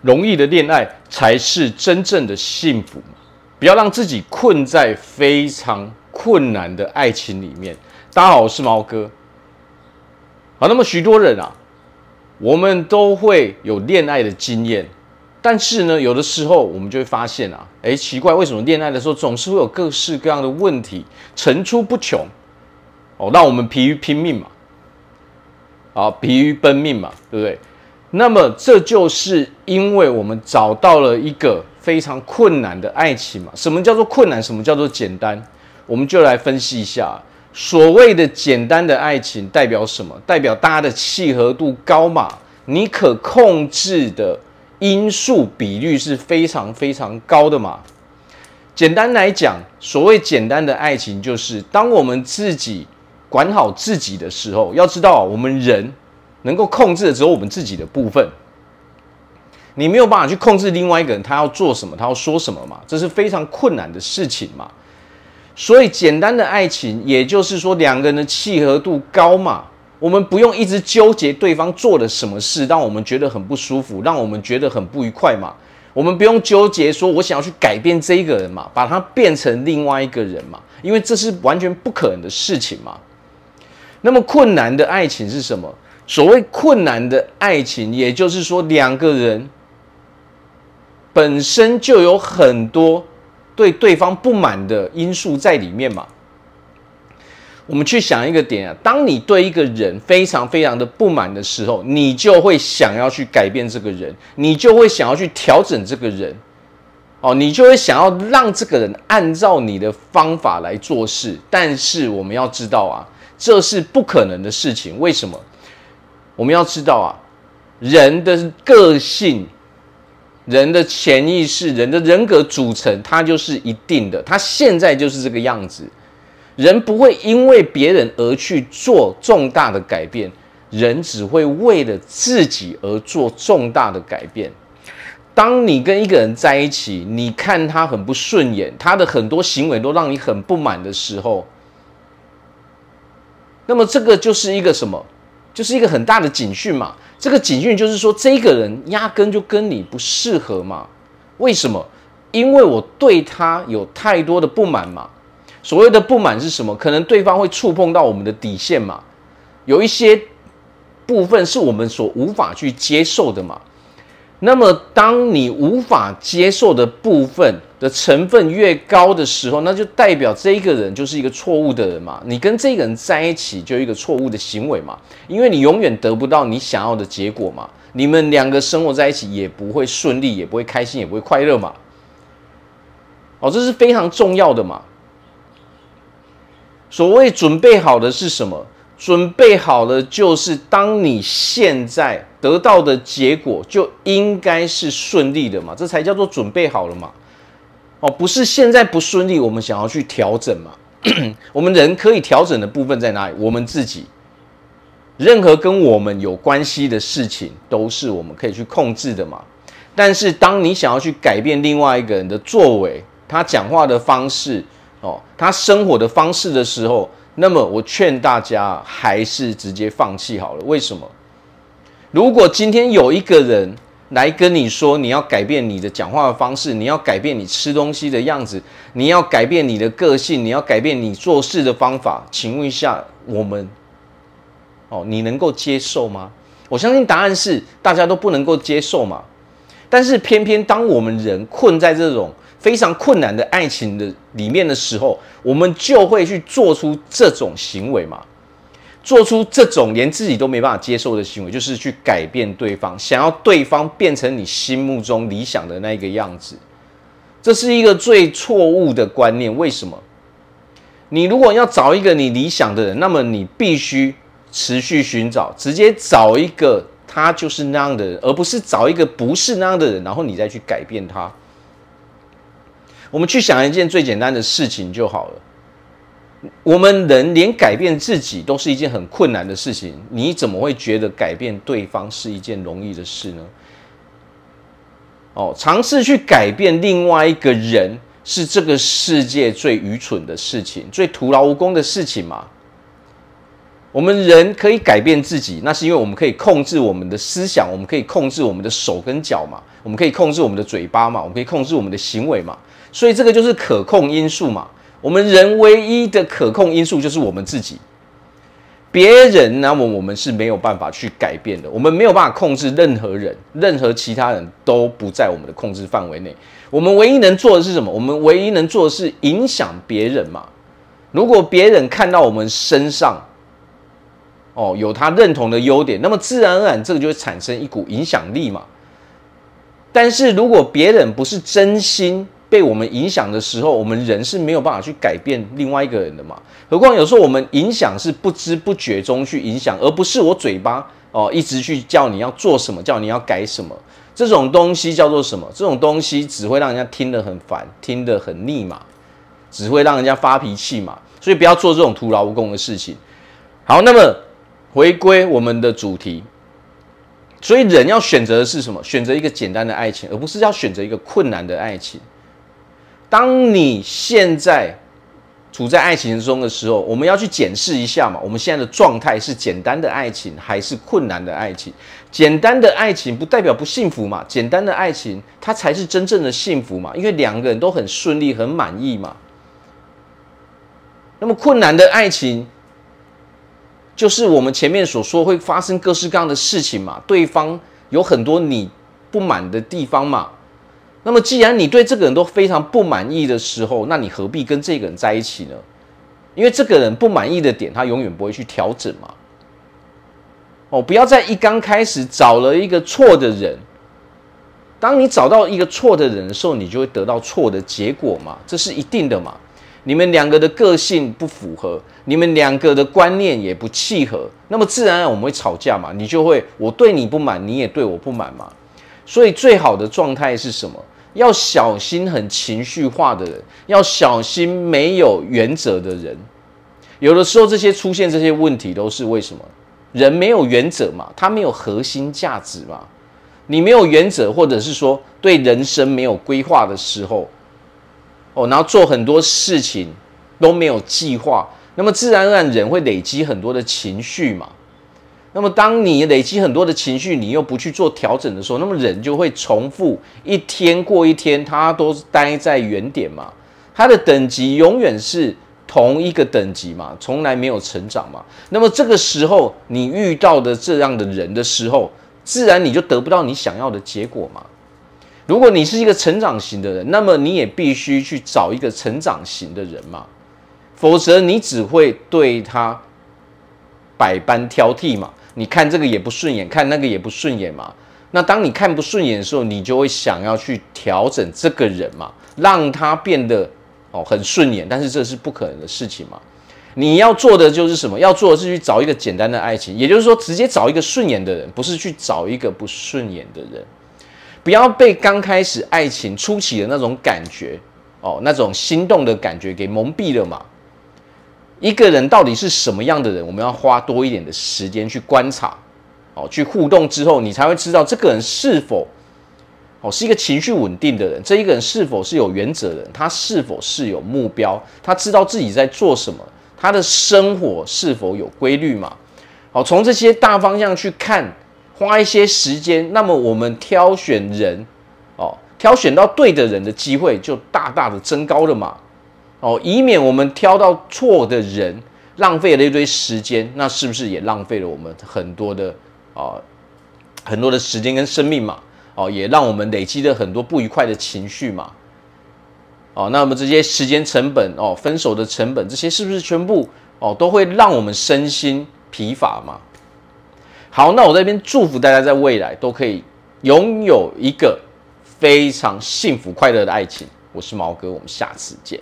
容易的恋爱才是真正的幸福。不要让自己困在非常困难的爱情里面。大家好，我是毛哥。好，那么许多人啊，我们都会有恋爱的经验，但是呢，有的时候我们就会发现啊，诶，奇怪，为什么恋爱的时候总是会有各式各样的问题层出不穷？哦，让我们疲于拼命嘛，啊，疲于奔命嘛，对不对？那么这就是因为我们找到了一个。非常困难的爱情嘛？什么叫做困难？什么叫做简单？我们就来分析一下。所谓的简单的爱情代表什么？代表大家的契合度高嘛？你可控制的因素比率是非常非常高的嘛？简单来讲，所谓简单的爱情，就是当我们自己管好自己的时候，要知道我们人能够控制的只有我们自己的部分。你没有办法去控制另外一个人，他要做什么，他要说什么嘛？这是非常困难的事情嘛。所以，简单的爱情，也就是说，两个人的契合度高嘛。我们不用一直纠结对方做了什么事，让我们觉得很不舒服，让我们觉得很不愉快嘛。我们不用纠结说，我想要去改变这一个人嘛，把他变成另外一个人嘛，因为这是完全不可能的事情嘛。那么，困难的爱情是什么？所谓困难的爱情，也就是说，两个人。本身就有很多对对方不满的因素在里面嘛。我们去想一个点啊，当你对一个人非常非常的不满的时候，你就会想要去改变这个人，你就会想要去调整这个人，哦，你就会想要让这个人按照你的方法来做事。但是我们要知道啊，这是不可能的事情。为什么？我们要知道啊，人的个性。人的潜意识、人的人格组成，它就是一定的，它现在就是这个样子。人不会因为别人而去做重大的改变，人只会为了自己而做重大的改变。当你跟一个人在一起，你看他很不顺眼，他的很多行为都让你很不满的时候，那么这个就是一个什么？就是一个很大的警讯嘛。这个警讯就是说，这个人压根就跟你不适合嘛？为什么？因为我对他有太多的不满嘛。所谓的不满是什么？可能对方会触碰到我们的底线嘛。有一些部分是我们所无法去接受的嘛。那么，当你无法接受的部分的成分越高的时候，那就代表这一个人就是一个错误的人嘛。你跟这个人在一起，就一个错误的行为嘛。因为你永远得不到你想要的结果嘛。你们两个生活在一起也不会顺利，也不会开心，也不会快乐嘛。哦，这是非常重要的嘛。所谓准备好的是什么？准备好了，就是当你现在得到的结果就应该是顺利的嘛，这才叫做准备好了嘛。哦，不是现在不顺利，我们想要去调整嘛。我们人可以调整的部分在哪里？我们自己。任何跟我们有关系的事情，都是我们可以去控制的嘛。但是，当你想要去改变另外一个人的作为，他讲话的方式，哦，他生活的方式的时候，那么，我劝大家还是直接放弃好了。为什么？如果今天有一个人来跟你说，你要改变你的讲话的方式，你要改变你吃东西的样子，你要改变你的个性，你要改变你做事的方法，请问一下，我们，哦，你能够接受吗？我相信答案是大家都不能够接受嘛。但是偏偏当我们人困在这种。非常困难的爱情的里面的时候，我们就会去做出这种行为嘛，做出这种连自己都没办法接受的行为，就是去改变对方，想要对方变成你心目中理想的那个样子。这是一个最错误的观念。为什么？你如果要找一个你理想的人，那么你必须持续寻找，直接找一个他就是那样的人，而不是找一个不是那样的人，然后你再去改变他。我们去想一件最简单的事情就好了。我们人连改变自己都是一件很困难的事情，你怎么会觉得改变对方是一件容易的事呢？哦，尝试去改变另外一个人是这个世界最愚蠢的事情，最徒劳无功的事情嘛。我们人可以改变自己，那是因为我们可以控制我们的思想，我们可以控制我们的手跟脚嘛，我们可以控制我们的嘴巴嘛，我们可以控制我们的行为嘛，所以这个就是可控因素嘛。我们人唯一的可控因素就是我们自己，别人那么我们是没有办法去改变的，我们没有办法控制任何人，任何其他人都不在我们的控制范围内。我们唯一能做的是什么？我们唯一能做的是影响别人嘛。如果别人看到我们身上，哦，有他认同的优点，那么自然而然这个就会产生一股影响力嘛。但是如果别人不是真心被我们影响的时候，我们人是没有办法去改变另外一个人的嘛。何况有时候我们影响是不知不觉中去影响，而不是我嘴巴哦一直去叫你要做什么，叫你要改什么。这种东西叫做什么？这种东西只会让人家听得很烦，听得很腻嘛，只会让人家发脾气嘛。所以不要做这种徒劳无功的事情。好，那么。回归我们的主题，所以人要选择的是什么？选择一个简单的爱情，而不是要选择一个困难的爱情。当你现在处在爱情中的时候，我们要去检视一下嘛，我们现在的状态是简单的爱情还是困难的爱情？简单的爱情不代表不幸福嘛，简单的爱情它才是真正的幸福嘛，因为两个人都很顺利、很满意嘛。那么困难的爱情。就是我们前面所说会发生各式各样的事情嘛，对方有很多你不满的地方嘛。那么既然你对这个人都非常不满意的时候，那你何必跟这个人在一起呢？因为这个人不满意的点，他永远不会去调整嘛。哦，不要在一刚开始找了一个错的人，当你找到一个错的人的时候，你就会得到错的结果嘛，这是一定的嘛。你们两个的个性不符合，你们两个的观念也不契合，那么自然而然我们会吵架嘛。你就会我对你不满，你也对我不满嘛。所以最好的状态是什么？要小心很情绪化的人，要小心没有原则的人。有的时候这些出现这些问题都是为什么？人没有原则嘛，他没有核心价值嘛。你没有原则，或者是说对人生没有规划的时候。哦，然后做很多事情都没有计划，那么自然而然人会累积很多的情绪嘛。那么当你累积很多的情绪，你又不去做调整的时候，那么人就会重复一天过一天，他都待在原点嘛。他的等级永远是同一个等级嘛，从来没有成长嘛。那么这个时候你遇到的这样的人的时候，自然你就得不到你想要的结果嘛。如果你是一个成长型的人，那么你也必须去找一个成长型的人嘛，否则你只会对他百般挑剔嘛。你看这个也不顺眼，看那个也不顺眼嘛。那当你看不顺眼的时候，你就会想要去调整这个人嘛，让他变得哦很顺眼。但是这是不可能的事情嘛。你要做的就是什么？要做的是去找一个简单的爱情，也就是说，直接找一个顺眼的人，不是去找一个不顺眼的人。不要被刚开始爱情初期的那种感觉哦，那种心动的感觉给蒙蔽了嘛。一个人到底是什么样的人，我们要花多一点的时间去观察哦，去互动之后，你才会知道这个人是否哦是一个情绪稳定的人，这一个人是否是有原则的人，他是否是有目标，他知道自己在做什么，他的生活是否有规律嘛？好，从这些大方向去看。花一些时间，那么我们挑选人，哦，挑选到对的人的机会就大大的增高了嘛，哦，以免我们挑到错的人，浪费了一堆时间，那是不是也浪费了我们很多的啊、哦，很多的时间跟生命嘛，哦，也让我们累积了很多不愉快的情绪嘛，哦，那么这些时间成本，哦，分手的成本，这些是不是全部哦都会让我们身心疲乏嘛？好，那我这边祝福大家在未来都可以拥有一个非常幸福快乐的爱情。我是毛哥，我们下次见。